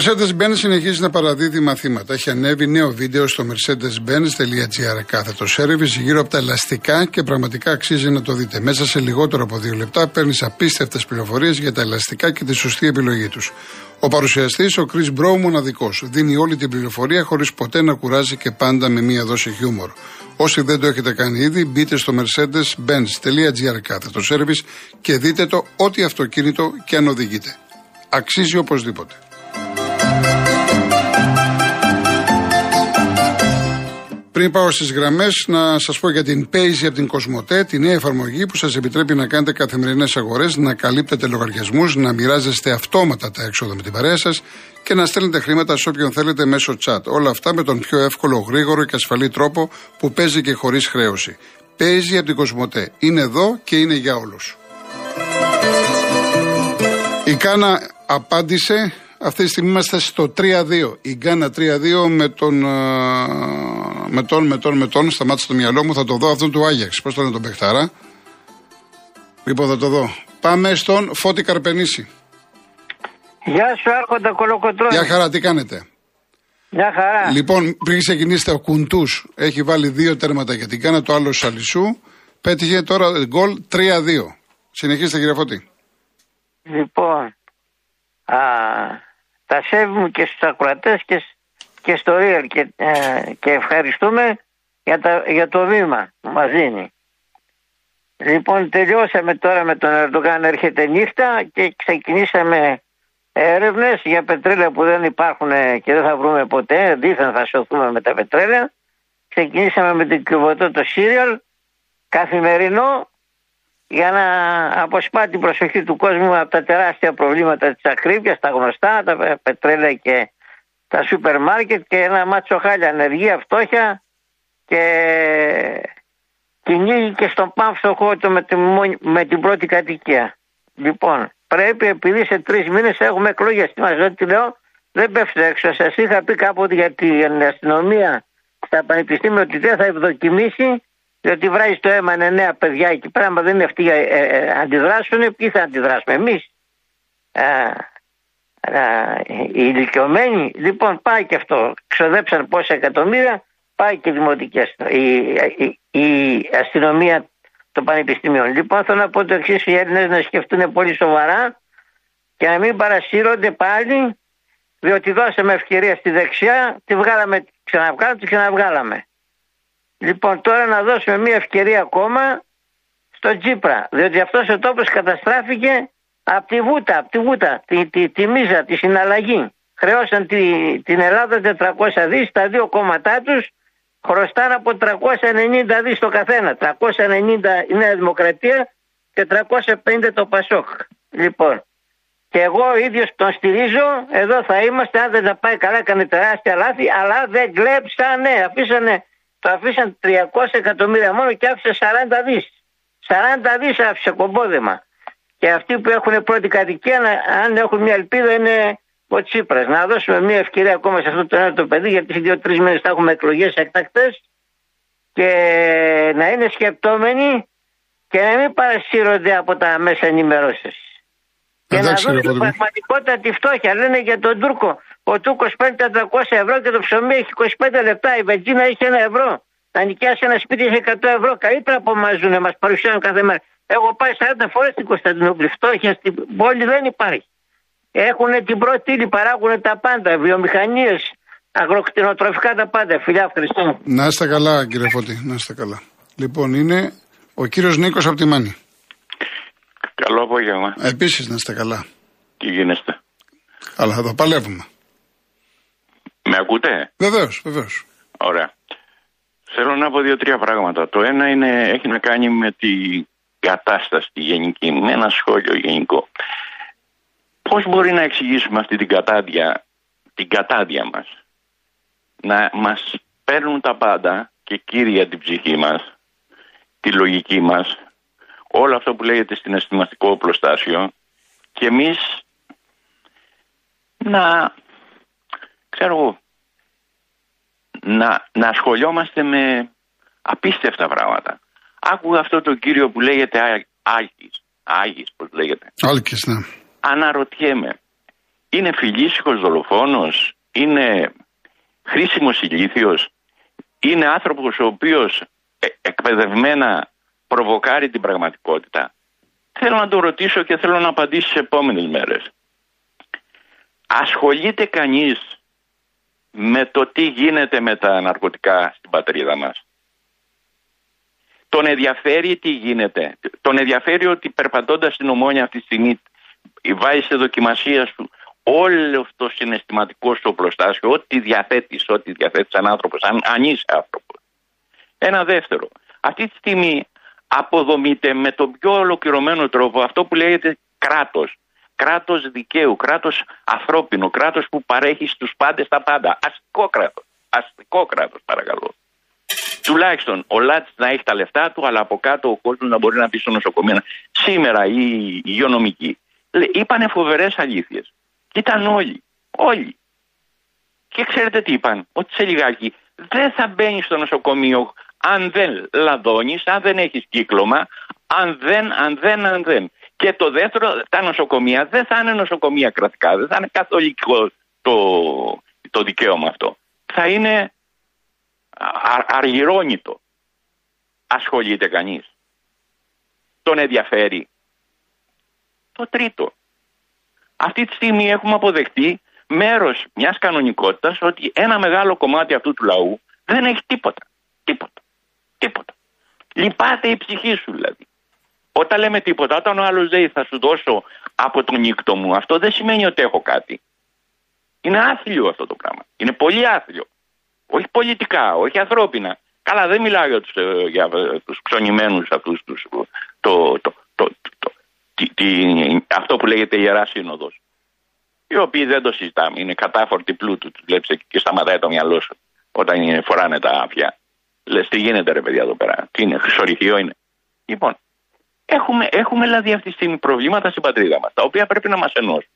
Mercedes-Benz συνεχίζει να παραδίδει μαθήματα. Έχει ανέβει νέο βίντεο στο mercedes-benz.gr κάθετος service γύρω από τα ελαστικά και πραγματικά αξίζει να το δείτε. Μέσα σε λιγότερο από δύο λεπτά παίρνεις απίστευτες πληροφορίες για τα ελαστικά και τη σωστή επιλογή τους. Ο παρουσιαστής, ο Chris Μπρόου, μοναδικός. Δίνει όλη την πληροφορία χωρίς ποτέ να κουράζει και πάντα με μία δόση χιούμορ. Όσοι δεν το έχετε κάνει ήδη, μπείτε στο mercedes-benz.gr κάθετος service και δείτε το ό,τι αυτοκίνητο και αν οδηγείτε. Αξίζει οπωσδήποτε. Πριν πάω στις γραμμές, να σας πω για την Paisy από την Κοσμοτέ, τη νέα εφαρμογή που σας επιτρέπει να κάνετε καθημερινές αγορές, να καλύπτετε λογαριασμούς, να μοιράζεστε αυτόματα τα έξοδα με την παρέα σας και να στέλνετε χρήματα σε όποιον θέλετε μέσω chat. Όλα αυτά με τον πιο εύκολο, γρήγορο και ασφαλή τρόπο που παίζει και χωρίς χρέωση. Paisy από την Κοσμοτέ. Είναι εδώ και είναι για όλους. Η Κάνα απάντησε αυτή τη στιγμή είμαστε στο 3-2. Η Γκάνα 3-2 με τον, με τον, με τον, με τον, σταμάτησε το μυαλό μου, θα το δω αυτόν του Άγιαξ. Πώς το λένε τον Πεχτάρα. Λοιπόν, θα το δω. Πάμε στον Φώτη Καρπενήσι. Γεια σου, Άρχοντα Κολοκοτρώνη. Γεια χαρά, τι κάνετε; Γεια χαρά. Λοιπόν, πριν ξεκινήσετε, ο Κουντούς έχει βάλει δύο τέρματα για την Κάνα, το άλλο Σαλισού. Πέτυχε τώρα γκολ 3-2. Συνεχίστε, κύριε Φώτη. Λοιπόν, α, τα σέβη μου και στους ακροατές και, και στο Real και, ε, και ευχαριστούμε για, τα, για το βήμα που μας δίνει. Λοιπόν, τελειώσαμε τώρα με τον Ερντογάν έρχεται νύχτα και ξεκινήσαμε έρευνες για πετρέλαια που δεν υπάρχουν και δεν θα βρούμε ποτέ, δίθεν θα σωθούμε με τα πετρέλαια. Ξεκινήσαμε με την κυβωτό το Σύριαλ, καθημερινό για να αποσπά την προσοχή του κόσμου από τα τεράστια προβλήματα της ακρίβειας, τα γνωστά, τα πετρέλαια και τα σούπερ μάρκετ και ένα μάτσο χάλια, ανεργία, φτώχεια και κυνήγη και στον πάμφστοχο με, την, με την πρώτη κατοικία. Λοιπόν, πρέπει επειδή σε τρεις μήνες έχουμε εκλογές. Τι μα τι λέω, δεν πέφτει έξω. Σας είχα πει κάποτε για την αστυνομία στα πανεπιστήμια ότι δεν θα ευδοκιμήσει διότι βράζει το αίμα είναι νέα παιδιά εκεί πέρα, μα δεν είναι αυτοί ε, ε, αντιδράσουν, ποιοι θα αντιδράσουμε εμείς. οι ηλικιωμένοι, λοιπόν πάει και αυτό. Ξοδέψαν πόσα εκατομμύρια, πάει και δημοτικέ. Η, η, η, αστυνομία των πανεπιστημίων. Λοιπόν, θέλω να πω το εξής: οι Έλληνες να σκεφτούν πολύ σοβαρά και να μην παρασύρονται πάλι, διότι δώσαμε ευκαιρία στη δεξιά, τη βγάλαμε, ξαναβγάλαμε, τη ξαναβγάλαμε. Λοιπόν, τώρα να δώσουμε μια ευκαιρία ακόμα στον Τσίπρα. Διότι αυτός ο τόπος καταστράφηκε από τη βούτα, από τη βούτα, τη, τη, τη μίζα, τη συναλλαγή. Χρεώσαν τη, την Ελλάδα 400 δις, τα δύο κόμματά τους χρωστάνε από 390 δις το καθένα. 390 η Νέα Δημοκρατία και 350 το Πασόκ. Λοιπόν, και εγώ ο ίδιος τον στηρίζω, εδώ θα είμαστε, αν δεν τα πάει καλά, έκανε τεράστια λάθη, αλλά δεν κλέψανε, αφήσανε το αφήσαν 300 εκατομμύρια μόνο και άφησε 40 δις. 40 δις άφησε κομπόδεμα. Και αυτοί που έχουν πρώτη κατοικία, αν έχουν μια ελπίδα, είναι ο Τσίπρας. Να δώσουμε μια ευκαιρία ακόμα σε αυτό το νέο το παιδί, γιατί σε δύο-τρεις μήνες θα έχουμε εκλογές εκτακτές και να είναι σκεπτόμενοι και να μην παρασύρονται από τα μέσα ενημέρωση. Και να δουν την πραγματικότητα τη φτώχεια. Λένε για τον Τούρκο ο Τούκος παίρνει 400 ευρώ και το ψωμί έχει 25 λεπτά. Η βενζίνα έχει ένα ευρώ. Να νοικιάσει ένα σπίτι έχει 100 ευρώ. Καλύτερα από εμά ζουν, μας παρουσιάζουν κάθε μέρα. Έχω πάει 40 φορές στην Κωνσταντινούπολη. Φτώχεια στην πόλη δεν υπάρχει. Έχουν την πρώτη ύλη, παράγουν τα πάντα. Βιομηχανίες, αγροκτηνοτροφικά τα πάντα. Φιλιά, ευχαριστώ. Να είστε καλά, κύριε Φώτη, να είστε καλά. Λοιπόν, είναι ο κύριος Νίκος από τη Μάνη. Καλό απόγευμα. Επίσης, να είστε καλά. Τι γίνεστε; Αλλά θα το παλεύουμε. Με ακούτε; Βεβαίως, βεβαίως. Ωραία. Θέλω να πω δύο-τρία πράγματα. Το ένα είναι, έχει να κάνει με την κατάσταση τη γενική, με ένα σχόλιο γενικό. Πώς μπορεί να εξηγήσουμε αυτή την κατάδια, την κατάδια μας, να μας παίρνουν τα πάντα και κύρια την ψυχή μας, τη λογική μας, όλο αυτό που λέγεται στην αισθηματικό οπλοστάσιο και εμείς να ξέρω εγώ, να, να ασχολιόμαστε με απίστευτα πράγματα. Άκουγα αυτό το κύριο που λέγεται Άγης, Άγης πώς λέγεται. Άλκης, ναι. Αναρωτιέμαι, είναι φιλήσυχος δολοφόνος, είναι χρήσιμος ηλίθιος, είναι άνθρωπος ο οποίος ε, εκπαιδευμένα προβοκάρει την πραγματικότητα. Θέλω να το ρωτήσω και θέλω να απαντήσει σε επόμενες μέρες. Ασχολείται κανείς με το τι γίνεται με τα ναρκωτικά στην πατρίδα μας. Τον ενδιαφέρει τι γίνεται. Τον ενδιαφέρει ότι περπατώντας στην ομόνια αυτή τη στιγμή βάζει σε δοκιμασίας σου όλος το συναισθηματικό σου οπλοστάσιο, ό,τι διαθέτεις, ό,τι διαθέτεις σαν άνθρωπος, αν, αν είσαι άνθρωπος. Ένα δεύτερο. Αυτή τη στιγμή αποδομείται με τον πιο ολοκληρωμένο τρόπο αυτό που λέγεται κράτος. Κράτος δικαίου, κράτος ανθρώπινο, κράτος που παρέχει στους πάντες τα πάντα. Αστικό κράτος. Αστικό κράτος παρακαλώ. Τουλάχιστον ο Λάτς να έχει τα λεφτά του, αλλά από κάτω ο κόσμος να μπορεί να πει στο νοσοκομείο. Σήμερα οι υγειονομικοί είπανε φοβερές αλήθειες. Ήταν όλοι. Όλοι. Και ξέρετε τι είπαν, ότι σε λιγάκι δεν θα μπαίνεις στο νοσοκομείο αν δεν λαδώνεις, αν δεν έχεις κύκλωμα, αν δεν, αν δεν, αν δεν. Και το δεύτερο, τα νοσοκομεία δεν θα είναι νοσοκομεία κρατικά, δεν θα είναι καθολικό το, το δικαίωμα αυτό. Θα είναι αργυρώνητο. Ασχολείται κανείς. Τον ενδιαφέρει. Το τρίτο. Αυτή τη στιγμή έχουμε αποδεχτεί μέρος μιας κανονικότητας ότι ένα μεγάλο κομμάτι αυτού του λαού δεν έχει τίποτα. Τίποτα. Τίποτα. Λυπάται η ψυχή σου δηλαδή. Όταν λέμε τίποτα, όταν ο άλλος λέει θα σου δώσω από τον νύκτο μου, αυτό δεν σημαίνει ότι έχω κάτι. Είναι άθλιο αυτό το πράγμα. Είναι πολύ άθλιο. Όχι πολιτικά, όχι ανθρώπινα. Καλά, δεν μιλάω για τους, ε, για ε, τους ξονημένους αυτούς, τους, το, το, το, το, αυτό που λέγεται Ιερά Σύνοδος. Οι οποίοι δεν το συζητάμε, είναι κατάφορτοι πλούτου, τους βλέπεις και σταματάει το μυαλό σου όταν φοράνε τα άφια. Λες, τι γίνεται ρε παιδιά εδώ πέρα. Τι είναι, χρυσορυχείο είναι. Λοιπόν, έχουμε, έχουμε δηλαδή αυτή τη στιγμή προβλήματα στην πατρίδα μας, τα οποία πρέπει να μας ενώσουν.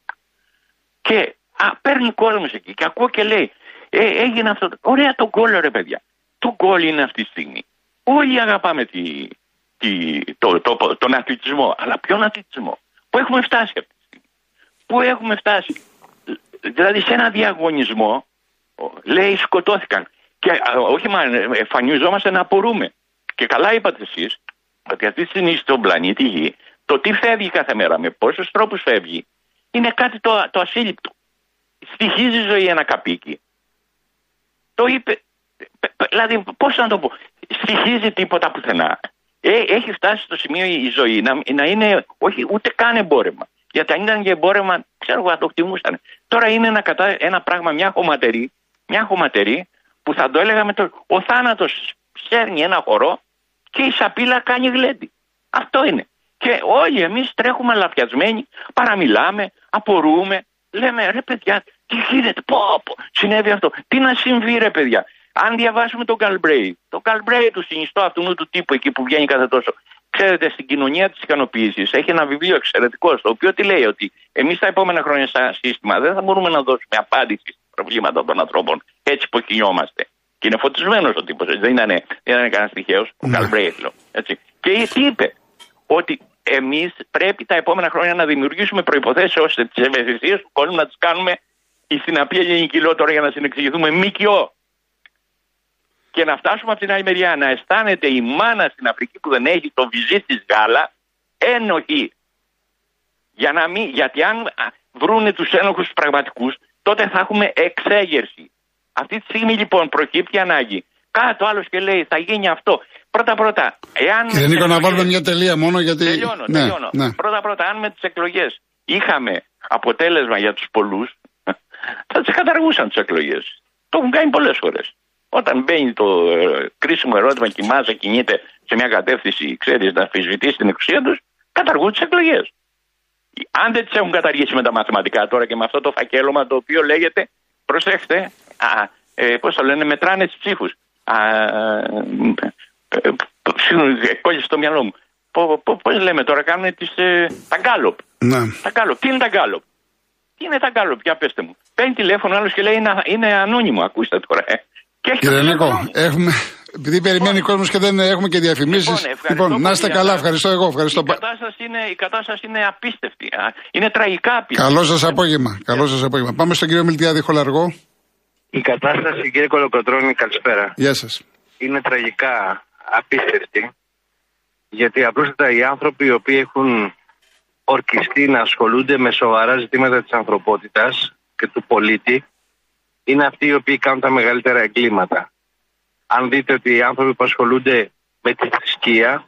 Και α, παίρνει κόσμος εκεί και ακούω και λέει, ε, έγινε αυτό. Ωραία το γκολ, ρε παιδιά. Το γκολ είναι αυτή τη στιγμή. Όλοι αγαπάμε τη, τη, το, το, το, τον αθλητισμό. Αλλά ποιον αθλητισμό; Πού έχουμε φτάσει αυτή τη στιγμή. Πού έχουμε φτάσει. Δηλαδή σε ένα διαγωνισμό, λέει σκοτώθηκαν. Και όχι μα εμφανιζόμαστε να απορούμε. Και καλά είπατε εσείς ότι αυτή τη στιγμή στον πλανήτη Γη το τι φεύγει κάθε μέρα, με πόσου τρόπου φεύγει, είναι κάτι το, το ασύλληπτο. Στοιχίζει η ζωή ένα καπίκι. Το είπε. Δηλαδή, πώ να το πω. Στοιχίζει τίποτα πουθενά. Ε, έχει φτάσει στο σημείο η ζωή να, να είναι όχι ούτε καν εμπόρευμα. Γιατί αν ήταν για εμπόρευμα, ξέρω εγώ, το χτιμούσαν. Τώρα είναι ένα, κατά, ένα πράγμα, μια χωματερή, μια χωματερή που θα το έλεγα με το. Ο θάνατο σέρνει ένα χορό και η σαπίλα κάνει γλέντι. Αυτό είναι. Και όλοι εμείς τρέχουμε λαφιασμένοι, παραμιλάμε, απορούμε, λέμε ρε παιδιά, τι γίνεται, πω, πω, συνέβη αυτό. Τι να συμβεί ρε παιδιά. Αν διαβάσουμε τον Καλμπρέι, το Καλμπρέι του συνιστό αυτού του τύπου εκεί που βγαίνει κάθε τόσο. Ξέρετε, στην κοινωνία της ικανοποίησης έχει ένα βιβλίο εξαιρετικό, το οποίο τι λέει ότι εμείς τα επόμενα χρόνια σαν σύστημα δεν θα μπορούμε να δώσουμε απάντηση στα προβλήματα των ανθρώπων έτσι που κινιόμαστε. Και είναι φωτισμένος ο τύπος, δεν είναι, δεν είναι κανένας τυχαίος, ο ναι. Καλμπρέιτλο. Και τι είπε, ότι εμείς πρέπει τα επόμενα χρόνια να δημιουργήσουμε προποθέσει ώστε τις ευαισθησίες του κόσμου να τις κάνουμε στην απλή ελληνική τώρα για να συνεξηγηθούμε ΜΚΟ. Και να φτάσουμε από την άλλη μεριά να αισθάνεται η μάνα στην Αφρική που δεν έχει το βυζί της γάλα ένοχη. Για να μην, γιατί αν βρούνε τους ένοχους τους πραγματικούς, τότε θα έχουμε εξέγερση. Αυτή τη στιγμή λοιπόν προκύπτει ανάγκη. Κάτω άλλο και λέει θα γίνει αυτό. Πρώτα πρώτα, εάν. Κύριε Νίκο, να βάλουμε μια τελεία μόνο γιατί. Τελειώνω, ναι, τελειώνω. Ναι. Πρώτα πρώτα, αν με τις εκλογές είχαμε αποτέλεσμα για τους πολλούς, θα τις καταργούσαν τις εκλογές. Το έχουν κάνει πολλές φορές. Όταν μπαίνει το ε, κρίσιμο ερώτημα και η μάζα κινείται σε μια κατεύθυνση, ξέρεις, να αμφισβητήσει την εξουσία τους, καταργούν τις εκλογές. Αν δεν τις έχουν καταργήσει με τα μαθηματικά τώρα και με αυτό το φακέλωμα το οποίο λέγεται, προσέξτε, α, ε, πώς το λένε, μετράνε τις ψήφους. Κόλλησε στο μυαλό μου. Πώς λέμε τώρα, κάνουν τις, ε, τα γκάλοπ. Ναι. Τα γκάλοπ. Τι είναι τα γκάλοπ. Τι είναι τα γκάλοπ, για πέστε μου. Παίρνει τηλέφωνο άλλος και λέει είναι, είναι ανώνυμο, ακούστε τώρα. Ε. Κύριε Νίκο, έχουμε, επειδή περιμένει ο κόσμος και δεν έχουμε και διαφημίσεις. Λοιπόν, λοιπόν, να είστε καλά, ευχαριστώ εγώ. Ευχαριστώ. Η κατάσταση είναι, η κατάσταση είναι απίστευτη. Είναι τραγικά απίστευτη. Καλό σας απόγευμα. Καλό σας απόγευμα. Πάμε στον κύριο Μιλτιάδη Χολαργό. Η κατάσταση, κύριε Κολοκοτρώνη, καλησπέρα. Γεια σας. Είναι τραγικά απίστευτη. Γιατί απλούστατα οι άνθρωποι οι οποίοι έχουν ορκιστεί να ασχολούνται με σοβαρά ζητήματα της ανθρωπότητας και του πολίτη είναι αυτοί οι οποίοι κάνουν τα μεγαλύτερα εγκλήματα. Αν δείτε ότι οι άνθρωποι που ασχολούνται με τη θρησκεία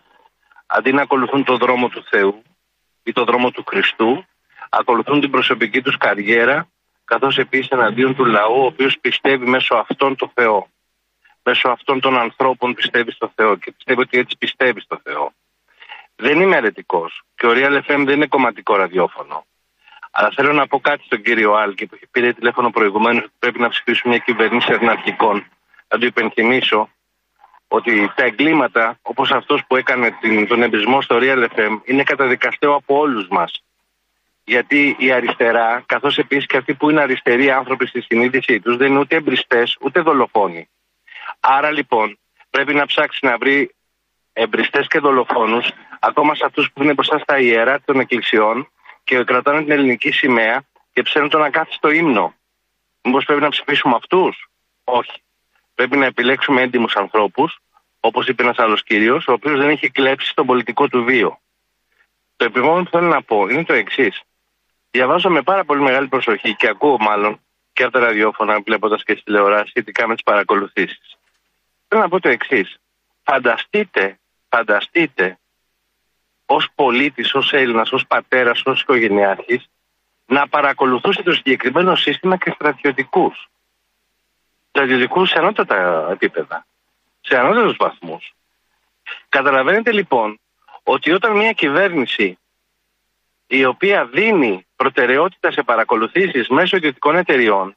αντί να ακολουθούν τον δρόμο του Θεού ή τον δρόμο του Χριστού ακολουθούν την προσωπική τους καριέρα καθώς επίσης εναντίον του λαού ο οποίος πιστεύει μέσω αυτών το Θεό. Μέσω αυτών των ανθρώπων πιστεύει στο Θεό και πιστεύει ότι έτσι πιστεύει στο Θεό. Δεν είμαι αρετικό και ο Real FM δεν είναι κομματικό ραδιόφωνο. Αλλά θέλω να πω κάτι στον κύριο Άλκη που πήρε τηλέφωνο προηγουμένως ότι πρέπει να ψηφίσουν μια κυβέρνηση εθναρχικών. Να του υπενθυμίσω ότι τα εγκλήματα όπως αυτός που έκανε τον εμπισμό στο Real FM είναι καταδικαστέο από όλους μας. Γιατί η αριστερά, καθώς επίσης και αυτοί που είναι αριστεροί άνθρωποι στη συνείδησή τους, δεν είναι ούτε εμπριστές ούτε δολοφόνοι. Άρα λοιπόν πρέπει να ψάξει να βρει εμπριστές και δολοφόνους, ακόμα σε αυτούς που είναι μπροστά στα ιερά των εκκλησιών και κρατάνε την ελληνική σημαία και ψέρνουν τον ακάθιστο ύμνο. Μήπως πρέπει να ψηφίσουμε αυτούς, Όχι. Πρέπει να επιλέξουμε έντιμους ανθρώπους, όπως είπε ένας άλλος κύριος, ο οποίος δεν έχει κλέψει στον πολιτικό του βίο. Το επιμόνιο που θέλω να πω είναι το εξής. Διαβάζω με πάρα πολύ μεγάλη προσοχή και ακούω μάλλον και από τα ραδιόφωνα, βλέποντας και στη τηλεόραση σχετικά με τις παρακολουθήσεις. Θέλω να πω το εξής. Φανταστείτε, φανταστείτε ως πολίτης, ως Έλληνας, ως πατέρας, ως οικογενειάρχης, να παρακολουθούσε το συγκεκριμένο σύστημα και στρατιωτικούς. Στρατιωτικούς σε ανώτατα επίπεδα. Σε ανώτατους βαθμούς. Καταλαβαίνετε λοιπόν ότι όταν μια κυβέρνηση η οποία δίνει προτεραιότητα σε παρακολουθήσεις μέσω ιδιωτικών εταιριών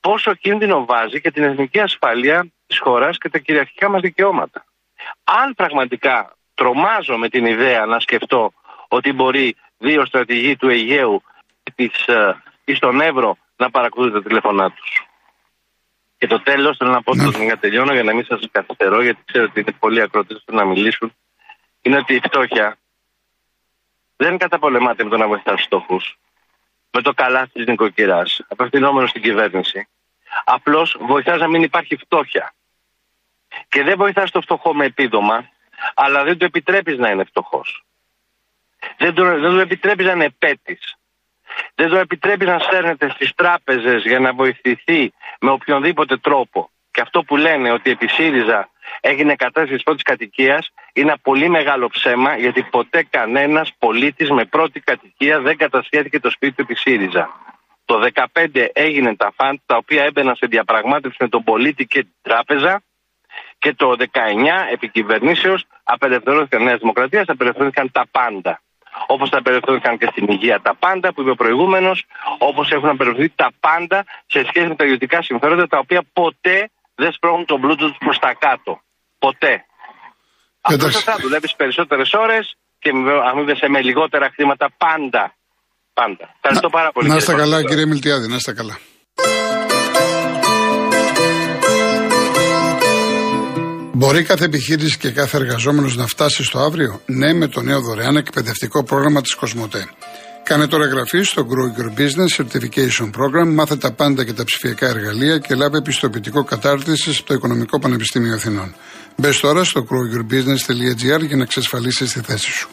πόσο κίνδυνο βάζει και την εθνική ασφάλεια της χώρας και τα κυριαρχικά μας δικαιώματα. Αν πραγματικά τρομάζω με την ιδέα να σκεφτώ ότι μπορεί δύο στρατηγοί του Αιγαίου της, ε, ή στον Εύρο να παρακολουθούν τα τηλέφωνά τους. Και το τέλος θέλω να πω ναι. να τελειώνω για να μην σας καθυστερώ γιατί ξέρω ότι είναι πολλοί ακροτές που να μιλήσουν είναι ότι η φτώχεια δεν καταπολεμάται με το να βοηθάς στόχου. Με το καλά της νοικοκυράς, απευθυνόμενος στην κυβέρνηση. Απλώς βοηθάς να μην υπάρχει φτώχεια. Και δεν βοηθάς το φτωχό με επίδομα, αλλά δεν του επιτρέπεις να είναι φτωχός. Δεν του, δεν του επιτρέπεις να είναι πέτη. Δεν του επιτρέπεις να σέρνεται στις τράπεζες για να βοηθηθεί με οποιονδήποτε τρόπο. Και αυτό που λένε ότι επί ΣΥΡΙΖΑ έγινε κατάσταση πρώτης κατοικίας είναι ένα πολύ μεγάλο ψέμα γιατί ποτέ κανένας πολίτης με πρώτη κατοικία δεν κατασχέθηκε το σπίτι του επί ΣΥΡΙΖΑ. Το 2015 έγινε τα φαντ τα οποία έμπαιναν σε διαπραγμάτευση με τον πολίτη και την τράπεζα και το 19 επί κυβερνήσεως απελευθερώθηκαν Νέας Δημοκρατίας, απελευθερώθηκαν τα πάντα. Όπως τα απελευθερώθηκαν και στην υγεία τα πάντα που είπε ο προηγούμενος, όπως έχουν απελευθερωθεί τα πάντα σε σχέση με τα ιδιωτικά συμφέροντα τα οποία ποτέ δεν σπρώχνουν τον πλούτο του προς τα κάτω. Ποτέ. Αυτό θα δουλεύεις περισσότερες ώρες και αμείβεσαι με λιγότερα χρήματα πάντα. Πάντα. Ευχαριστώ πάρα πολύ. Να είστε καλά, κύριε Μιλτιάδη, να είστε καλά. Μπορεί κάθε επιχείρηση και κάθε εργαζόμενος να φτάσει στο αύριο; Ναι, με το νέο δωρεάν εκπαιδευτικό πρόγραμμα της Κοσμοτέ. Κάνε τώρα εγγραφή στο Grow Your Business Certification Program, μάθε τα πάντα και τα ψηφιακά εργαλεία και λάβε επιστοποιητικό κατάρτιση στο Οικονομικό Πανεπιστήμιο Αθηνών. Μπες τώρα στο growyourbusiness.gr για να εξασφαλίσεις τη θέση σου.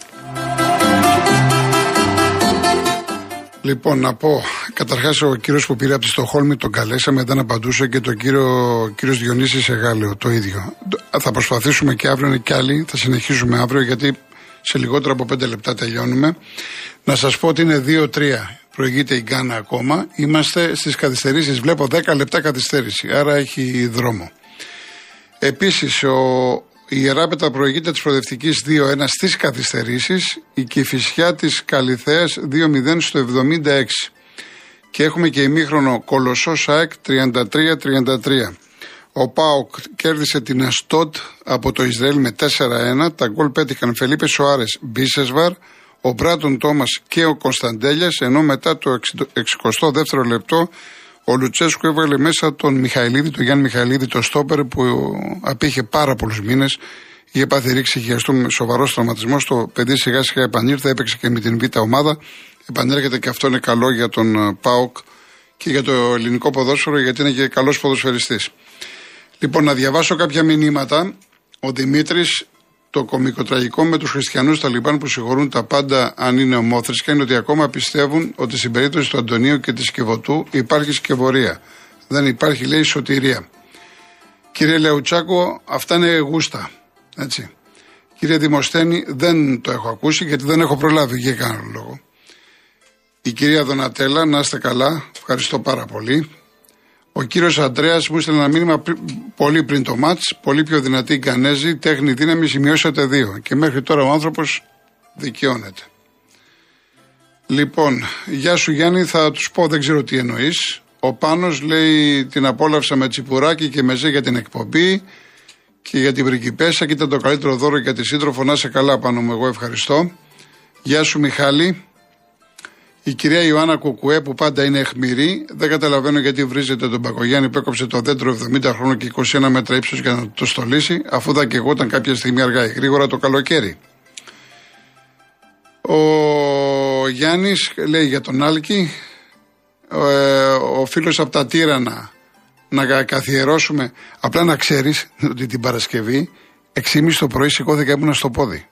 Λοιπόν, να πω, καταρχάς ο κύριος που πήρε από τη Στοχόλμη τον καλέσαμε, δεν απαντούσε και το κύριο κύριος Διονύσης Εγάλεο το ίδιο. Θα προσπαθήσουμε και αύριο είναι και άλλοι, θα συνεχίσουμε αύριο γιατί σε λιγότερο από πέντε λεπτά τελειώνουμε. Να σας πω ότι είναι 2-3. Προηγείται η Γκάνα ακόμα. Είμαστε στις καθυστερήσεις. Βλέπω 10 λεπτά καθυστέρηση. Άρα έχει δρόμο. Επίσης, ο, η Ιεράπετα προηγείται της προοδευτικής 2-1 στις καθυστερήσεις. Η Κυφυσιά της Καλιθέα 2-0 στο 76. Και έχουμε και ημίχρονο Κολοσσό ΣΑΕΚ 33-33. Ο Πάοκ κέρδισε την Αστότ από το Ισραήλ με 4-1. Τα γκολ πέτυχαν Φελίπε Σοάρες Μπίσεσβαρ, ο Μπράτον Τόμας και ο Κωνσταντέλιας, ενώ μετά το 62ο λεπτό Ο Λουτσέσκου έβαλε μέσα τον Μιχαηλίδη, τον Γιάννη Μιχαηλίδη, το στόπερ που απήχε πάρα πολλούς μήνες. Είχε πάθει ρήξη χειριστού με σοβαρό τραυματισμό. Το παιδί σιγά σιγά επανήρθε, έπαιξε και με την Β' ομάδα. Επανέρχεται και αυτό είναι καλό για τον ε, ΠΑΟΚ και για το ελληνικό ποδόσφαιρο, γιατί είναι και καλός ποδοσφαιριστής. Λοιπόν, να διαβάσω κάποια μηνύματα. Ο Δημήτρης, το κομικοτραγικό με τους χριστιανούς Ταλιμπάν που συγχωρούν τα πάντα αν είναι ομόθρησκα είναι ότι ακόμα πιστεύουν ότι στην περίπτωση του Αντωνίου και της Κιβωτού υπάρχει σκευωρία. Δεν υπάρχει, λέει, σωτηρία. Κύριε Λεουτσάκο, αυτά είναι γούστα. Έτσι. Κύριε Δημοσθένη, δεν το έχω ακούσει γιατί δεν έχω προλάβει για κανένα λόγο. Η κυρία Δονατέλα, να είστε καλά. Ευχαριστώ πάρα πολύ. Ο κύριος Αντρέας μου έστειλε ένα μήνυμα πολύ πριν το μάτς. Πολύ πιο δυνατή η Κανέζη. Τέχνη δύναμη σημειώσατε δύο. Και μέχρι τώρα ο άνθρωπος δικαιώνεται. Λοιπόν, γεια σου Γιάννη, θα τους πω, δεν ξέρω τι εννοείς. Ο Πάνος λέει την απόλαυσα με τσιπουράκι και μεζέ για την εκπομπή και για την πριγκιπέσα και ήταν το καλύτερο δώρο για τη σύντροφο. Να σε καλά πάνω μου, εγώ ευχαριστώ. Γεια σου Μιχάλη. Η κυρία Ιωάννα Κουκουέ που πάντα είναι εχμηρή, δεν καταλαβαίνω γιατί βρίζεται τον Πακογιάννη που έκοψε το δέντρο 70 χρόνια και 21 μέτρα ύψος για να το στολίσει, αφού θα και εγώ ήταν κάποια στιγμή αργά ή γρήγορα το καλοκαίρι. Ο Γιάννης λέει για τον Άλκη, ε, ο φίλος από τα Τύρανα να καθιερώσουμε. Απλά να ξέρεις ότι την Παρασκευή 6.30 το πρωί σηκώθηκα ήμουν στο πόδι.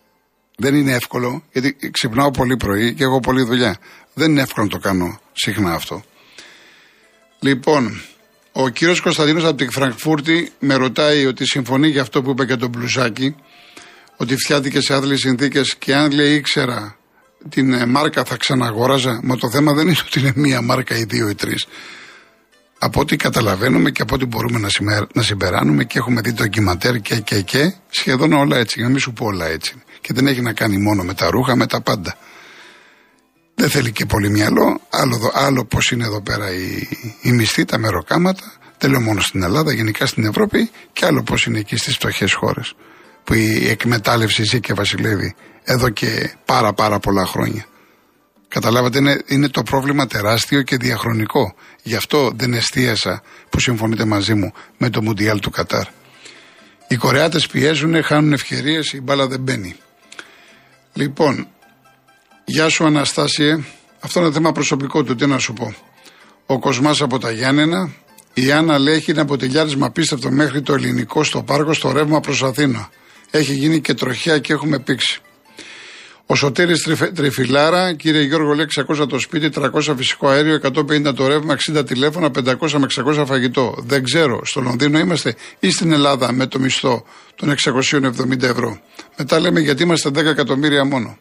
Δεν είναι εύκολο, γιατί ξυπνάω πολύ πρωί και έχω πολλή δουλειά. Δεν είναι εύκολο να το κάνω συχνά αυτό. Λοιπόν, ο κύριος Κωνσταντίνος από την Φραγκφούρτη με ρωτάει ότι συμφωνεί για αυτό που είπε για τον μπλουζάκι, ότι φτιάθηκε σε άθλιες συνθήκες και αν λέει ήξερα την ε, μάρκα θα ξαναγόραζα. Μα το θέμα δεν είναι ότι είναι μία μάρκα ή δύο ή τρεις. Από ό,τι καταλαβαίνουμε και από ό,τι μπορούμε να, να συμπεράνουμε και έχουμε δει ντοκιματέρ και, και, και, σχεδόν όλα έτσι. Για να μην σου πω όλα έτσι. Και δεν έχει να κάνει μόνο με τα ρούχα, με τα πάντα. Δεν θέλει και πολύ μυαλό. Άλλο, άλλο πώς είναι εδώ πέρα η, η μισθή, τα μεροκάματα. Δεν λέω μόνο στην Ελλάδα, γενικά στην Ευρώπη. Και άλλο πώς είναι εκεί στις φτωχές χώρες. Που η εκμετάλλευση ζει και βασιλεύει εδώ και πάρα πάρα πολλά χρόνια. Καταλάβατε, είναι, είναι το πρόβλημα τεράστιο και διαχρονικό. Γι' αυτό δεν εστίασα, που συμφωνείτε μαζί μου, με το Μουντιάλ του Κατάρ. Οι Κορεάτες πιέζουν, χάνουν ευκαιρίες, η μπάλα δεν μπαίνει. Λοιπόν, γεια σου Αναστάσιε. Αυτό είναι θέμα προσωπικό του, τι να σου πω. Ο Κοσμάς από τα Γιάννενα. Η Άννα λέει έχει ένα αποτελιάρισμα απίστευτο μέχρι το ελληνικό στο πάρκο στο ρεύμα προς Αθήνα. Έχει γίνει και τροχιά και έχουμε πήξει. Ο Σωτήρης Τριφυλάρα, κύριε Γιώργο, λέει 600 το σπίτι, 300 φυσικό αέριο, 150 το ρεύμα, 60 τηλέφωνα, 500 με 600 φαγητό. Δεν ξέρω, στο Λονδίνο είμαστε ή στην Ελλάδα με το μισθό των 670 ευρώ. Μετά λέμε γιατί είμαστε 10 εκατομμύρια μόνο.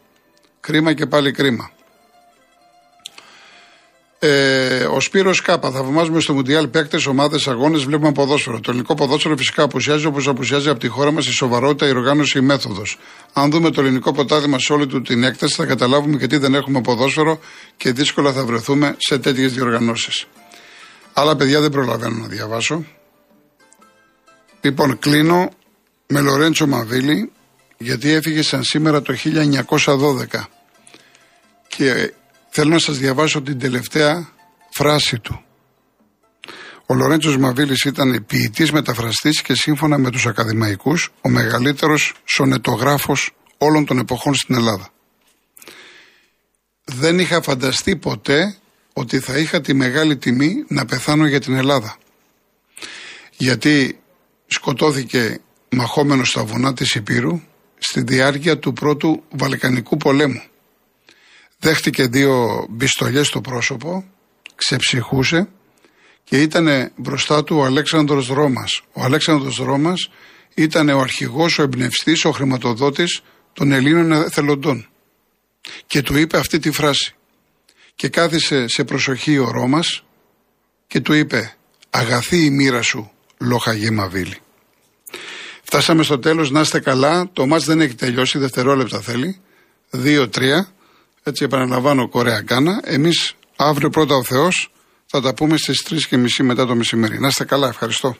Κρίμα και πάλι κρίμα. Ε, ο Σπύρος Κάπα. Θαυμάζουμε στο Μουντιάλ παίκτες, ομάδες, αγώνες, βλέπουμε ποδόσφαιρο. Το ελληνικό ποδόσφαιρο φυσικά απουσιάζει όπως απουσιάζει από τη χώρα μας η σοβαρότητα, η οργάνωση, η μέθοδος. Αν δούμε το ελληνικό ποτάδι σε όλη του την έκταση, θα καταλάβουμε γιατί δεν έχουμε ποδόσφαιρο και δύσκολα θα βρεθούμε σε τέτοιες διοργανώσεις. Άλλα παιδιά δεν προλαβαίνω να διαβάσω. Λοιπόν, κλείνω με Λορέντσο Μαβίλη, γιατί έφυγε σαν σήμερα το 1912. Και Θέλω να σας διαβάσω την τελευταία φράση του. Ο Λορέντσος Μαβίλης ήταν ποιητής μεταφραστής και σύμφωνα με τους ακαδημαϊκούς ο μεγαλύτερος σονετογράφος όλων των εποχών στην Ελλάδα. Δεν είχα φανταστεί ποτέ ότι θα είχα τη μεγάλη τιμή να πεθάνω για την Ελλάδα. Γιατί σκοτώθηκε μαχόμενος στα βουνά της Υπήρου στη διάρκεια του πρώτου Βαλκανικού πολέμου. Δέχτηκε δύο μπιστολιές στο πρόσωπο, ξεψυχούσε και ήταν μπροστά του ο Αλέξανδρος Ρώμας. Ο Αλέξανδρος Ρώμας ήταν ο αρχηγός, ο εμπνευστής, ο χρηματοδότης των Ελλήνων εθελοντών. Και του είπε αυτή τη φράση. Και κάθισε σε προσοχή ο Ρώμας και του είπε «Αγαθή η μοίρα σου, λοχαγή Μαβίλη». Φτάσαμε στο τέλος, να είστε καλά. Το μάτς δεν έχει τελειώσει, δευτερόλεπτα θέλει. Δύο-τρία. Έτσι επαναλαμβάνω Κορέα Γκάνα. Εμείς αύριο πρώτα ο Θεός θα τα πούμε στις 3.30 μετά το μεσημέρι. Να είστε καλά, ευχαριστώ.